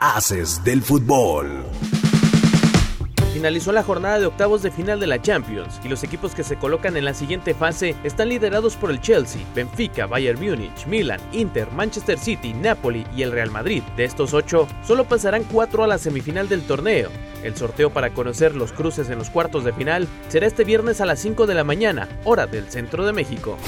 Haces del fútbol. Finalizó la jornada de octavos de final de la Champions y los equipos que se colocan en la siguiente fase están liderados por el Chelsea, Benfica, Bayern Múnich, Milan, Inter, Manchester City, Napoli y el Real Madrid. De estos ocho, solo pasarán cuatro a la semifinal del torneo. El sorteo para conocer los cruces en los cuartos de final será este viernes a las 5 de la mañana, hora del centro de México.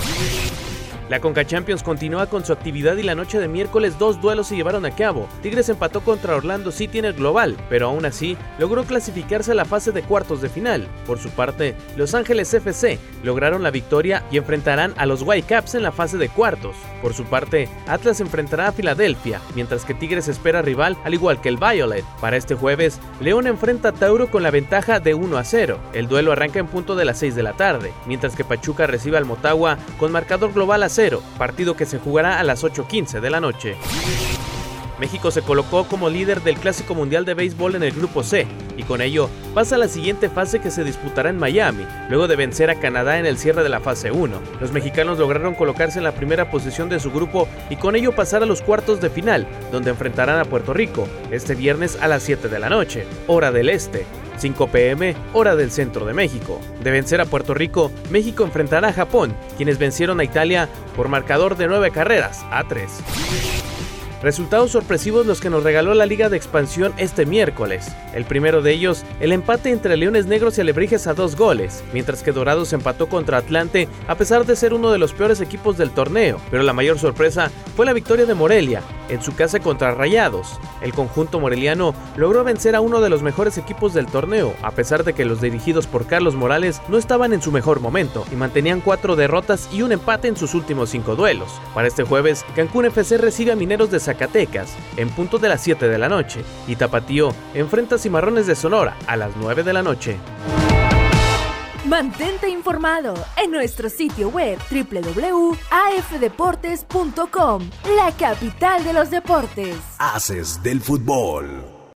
La Conca Champions continúa con su actividad y la noche de miércoles dos duelos se llevaron a cabo. Tigres empató contra Orlando City en el global, pero aún así logró clasificarse a la fase de cuartos de final. Por su parte, Los Ángeles FC lograron la victoria y enfrentarán a los Whitecaps en la fase de cuartos. Por su parte, Atlas enfrentará a Filadelfia, mientras que Tigres espera rival al igual que el Violet. Para este jueves, León enfrenta a Tauro con la ventaja de 1 a 0. El duelo arranca en punto de las 6 de la tarde, mientras que Pachuca recibe al Motagua con marcador global a 0 partido que se jugará a las 8.15 de la noche. México se colocó como líder del Clásico Mundial de Béisbol en el Grupo C y con ello pasa a la siguiente fase que se disputará en Miami, luego de vencer a Canadá en el cierre de la fase 1. Los mexicanos lograron colocarse en la primera posición de su grupo y con ello pasar a los cuartos de final, donde enfrentarán a Puerto Rico este viernes a las 7 de la noche, hora del este. 5 pm, hora del centro de México. De vencer a Puerto Rico, México enfrentará a Japón, quienes vencieron a Italia por marcador de 9 carreras a 3. Resultados sorpresivos los que nos regaló la Liga de Expansión este miércoles. El primero de ellos, el empate entre Leones Negros y Alebrijes a dos goles, mientras que Dorados empató contra Atlante a pesar de ser uno de los peores equipos del torneo. Pero la mayor sorpresa fue la victoria de Morelia, en su casa contra Rayados. El conjunto moreliano logró vencer a uno de los mejores equipos del torneo, a pesar de que los dirigidos por Carlos Morales no estaban en su mejor momento y mantenían cuatro derrotas y un empate en sus últimos cinco duelos. Para este jueves, Cancún FC recibe a Mineros de Zacatecas en punto de las 7 de la noche y Tapatío enfrenta a Cimarrones de Sonora a las 9 de la noche. Mantente informado en nuestro sitio web www.afdeportes.com, la capital de los deportes. Haces del fútbol.